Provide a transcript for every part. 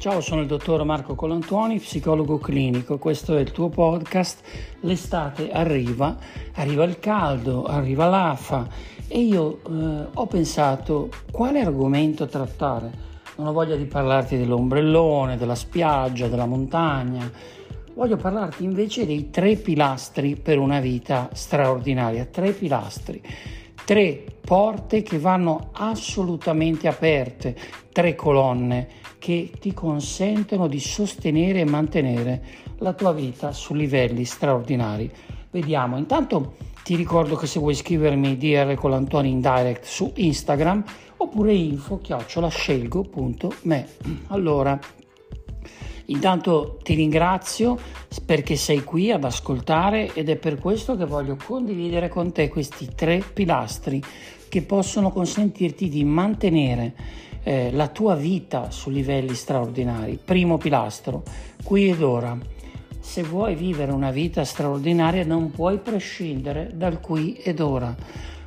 Ciao, sono il dottor Marco Colantuoni, psicologo clinico. Questo è il tuo podcast. L'estate arriva, arriva il caldo, arriva l'afa e io eh, ho pensato quale argomento trattare. Non ho voglia di parlarti dell'ombrellone, della spiaggia, della montagna. Voglio parlarti invece dei tre pilastri per una vita straordinaria. Tre pilastri tre porte che vanno assolutamente aperte, tre colonne che ti consentono di sostenere e mantenere la tua vita su livelli straordinari. Vediamo, intanto ti ricordo che se vuoi scrivermi DR con l'Antonio in direct su Instagram oppure info chiocciolascelgo.me. Allora, Intanto ti ringrazio perché sei qui ad ascoltare ed è per questo che voglio condividere con te questi tre pilastri che possono consentirti di mantenere eh, la tua vita su livelli straordinari. Primo pilastro, qui ed ora. Se vuoi vivere una vita straordinaria non puoi prescindere dal qui ed ora.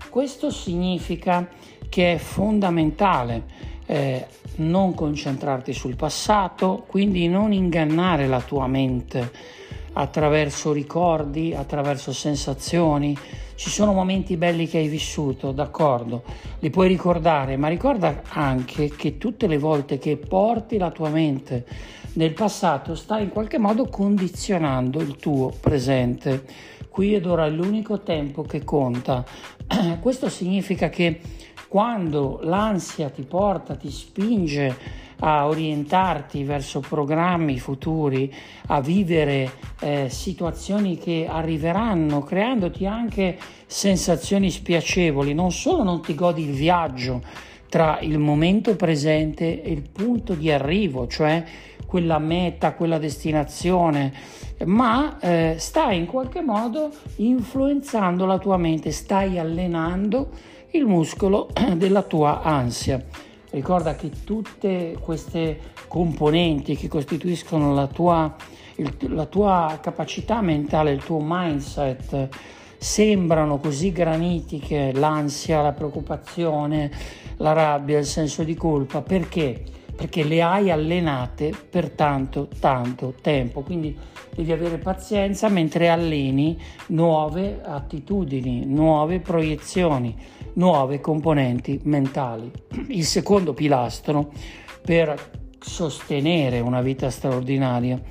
Questo significa che è fondamentale eh, non concentrarti sul passato, quindi non ingannare la tua mente attraverso ricordi, attraverso sensazioni. Ci sono momenti belli che hai vissuto, d'accordo, li puoi ricordare, ma ricorda anche che tutte le volte che porti la tua mente nel passato stai in qualche modo condizionando il tuo presente. Qui ed ora è l'unico tempo che conta. Questo significa che quando l'ansia ti porta, ti spinge a orientarti verso programmi futuri, a vivere eh, situazioni che arriveranno, creandoti anche sensazioni spiacevoli, non solo non ti godi il viaggio tra il momento presente e il punto di arrivo, cioè quella meta, quella destinazione, ma eh, stai in qualche modo influenzando la tua mente, stai allenando il muscolo della tua ansia. Ricorda che tutte queste componenti che costituiscono la tua, il, la tua capacità mentale, il tuo mindset, sembrano così granitiche, l'ansia, la preoccupazione, la rabbia, il senso di colpa, perché? Perché le hai allenate per tanto, tanto tempo. Quindi devi avere pazienza mentre alleni nuove attitudini, nuove proiezioni, nuove componenti mentali. Il secondo pilastro per sostenere una vita straordinaria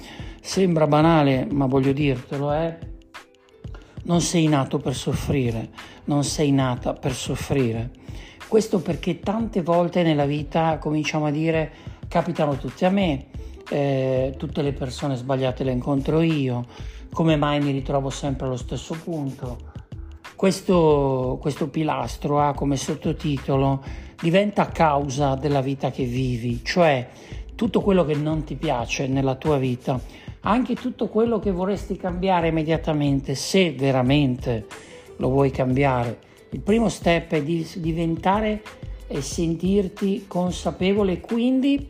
sembra banale, ma voglio dirtelo, è non sei nato per soffrire, non sei nata per soffrire. Questo perché tante volte nella vita cominciamo a dire capitano tutti a me, eh, tutte le persone sbagliate le incontro io, come mai mi ritrovo sempre allo stesso punto. Questo, questo pilastro ha come sottotitolo diventa causa della vita che vivi, cioè tutto quello che non ti piace nella tua vita, anche tutto quello che vorresti cambiare immediatamente, se veramente lo vuoi cambiare. Il primo step è di diventare e sentirti consapevole, quindi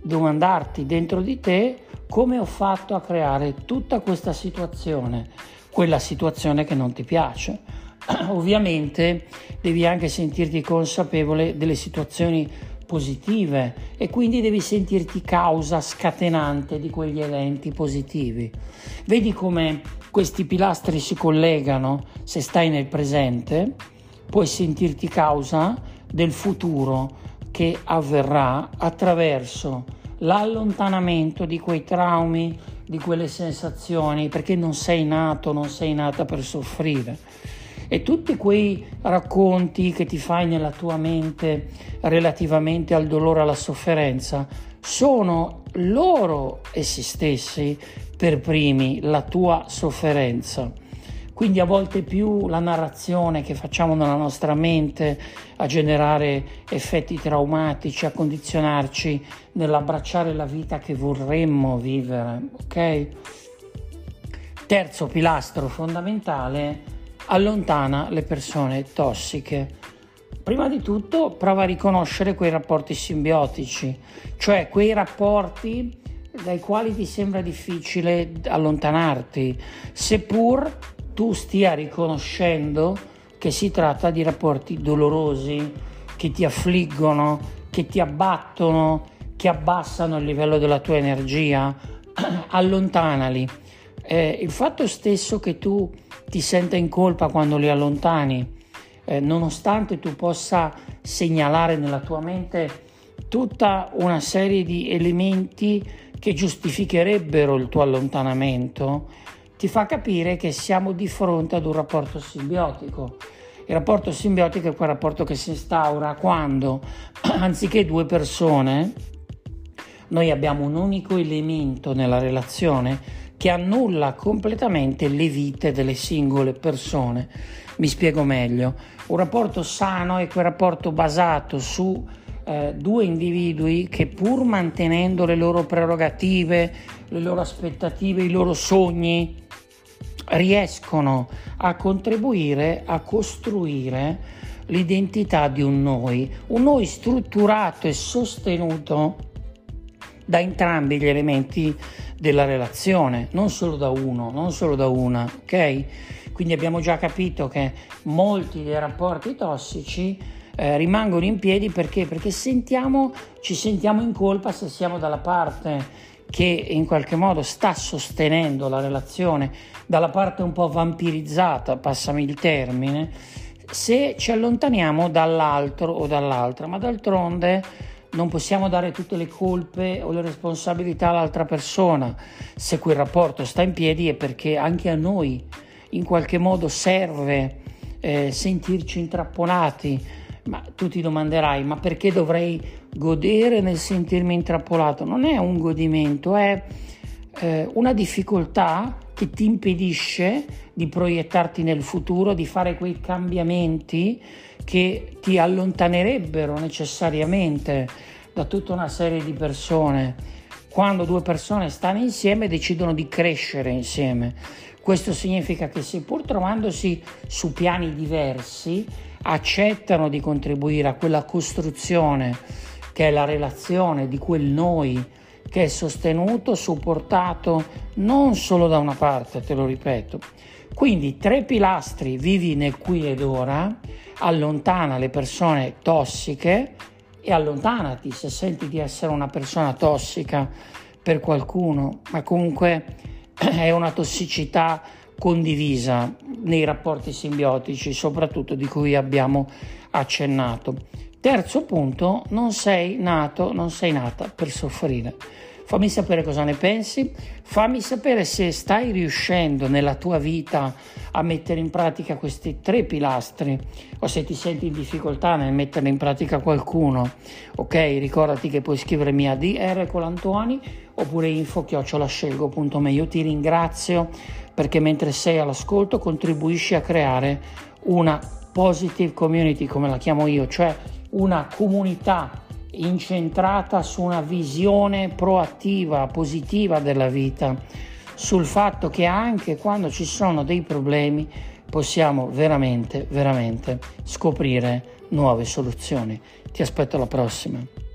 domandarti dentro di te come ho fatto a creare tutta questa situazione, quella situazione che non ti piace. Ovviamente devi anche sentirti consapevole delle situazioni positive e quindi devi sentirti causa scatenante di quegli eventi positivi. Vedi come questi pilastri si collegano se stai nel presente, puoi sentirti causa del futuro che avverrà attraverso l'allontanamento di quei traumi, di quelle sensazioni, perché non sei nato, non sei nata per soffrire. E tutti quei racconti che ti fai nella tua mente relativamente al dolore, alla sofferenza, sono loro essi stessi per primi la tua sofferenza. Quindi a volte più la narrazione che facciamo nella nostra mente a generare effetti traumatici, a condizionarci nell'abbracciare la vita che vorremmo vivere, ok? Terzo pilastro fondamentale, allontana le persone tossiche. Prima di tutto prova a riconoscere quei rapporti simbiotici, cioè quei rapporti dai quali ti sembra difficile allontanarti, seppur tu stia riconoscendo che si tratta di rapporti dolorosi, che ti affliggono, che ti abbattono, che abbassano il livello della tua energia, allontanali. Eh, il fatto stesso che tu ti senta in colpa quando li allontani, eh, nonostante tu possa segnalare nella tua mente tutta una serie di elementi che giustificherebbero il tuo allontanamento, ti fa capire che siamo di fronte ad un rapporto simbiotico. Il rapporto simbiotico è quel rapporto che si instaura quando, anziché due persone, noi abbiamo un unico elemento nella relazione che annulla completamente le vite delle singole persone. Mi spiego meglio. Un rapporto sano è quel rapporto basato su eh, due individui che pur mantenendo le loro prerogative, le loro aspettative, i loro sogni, riescono a contribuire a costruire l'identità di un noi, un noi strutturato e sostenuto da entrambi gli elementi della relazione, non solo da uno, non solo da una, ok? Quindi abbiamo già capito che molti dei rapporti tossici eh, rimangono in piedi perché? Perché sentiamo, ci sentiamo in colpa se siamo dalla parte che in qualche modo sta sostenendo la relazione, dalla parte un po' vampirizzata, passami il termine, se ci allontaniamo dall'altro o dall'altra, ma d'altronde non possiamo dare tutte le colpe o le responsabilità all'altra persona. Se quel rapporto sta in piedi è perché anche a noi in qualche modo serve eh, sentirci intrappolati. Ma tu ti domanderai, ma perché dovrei godere nel sentirmi intrappolato? Non è un godimento, è eh, una difficoltà che ti impedisce di proiettarti nel futuro, di fare quei cambiamenti che ti allontanerebbero necessariamente da tutta una serie di persone. Quando due persone stanno insieme decidono di crescere insieme. Questo significa che seppur trovandosi su piani diversi, accettano di contribuire a quella costruzione che è la relazione di quel noi che è sostenuto, supportato non solo da una parte, te lo ripeto. Quindi tre pilastri, vivi nel qui ed ora, allontana le persone tossiche e allontanati se senti di essere una persona tossica per qualcuno, ma comunque è una tossicità condivisa nei rapporti simbiotici, soprattutto di cui abbiamo accennato. Terzo punto, non sei nato, non sei nata per soffrire. Fammi sapere cosa ne pensi, fammi sapere se stai riuscendo nella tua vita a mettere in pratica questi tre pilastri o se ti senti in difficoltà nel mettere in pratica qualcuno. Ok, ricordati che puoi scrivermi a DR Colantuoni oppure info-scelgo.me. Io ti ringrazio perché mentre sei all'ascolto contribuisci a creare una positive community, come la chiamo io, cioè una comunità incentrata su una visione proattiva, positiva della vita, sul fatto che anche quando ci sono dei problemi possiamo veramente, veramente scoprire nuove soluzioni. Ti aspetto alla prossima.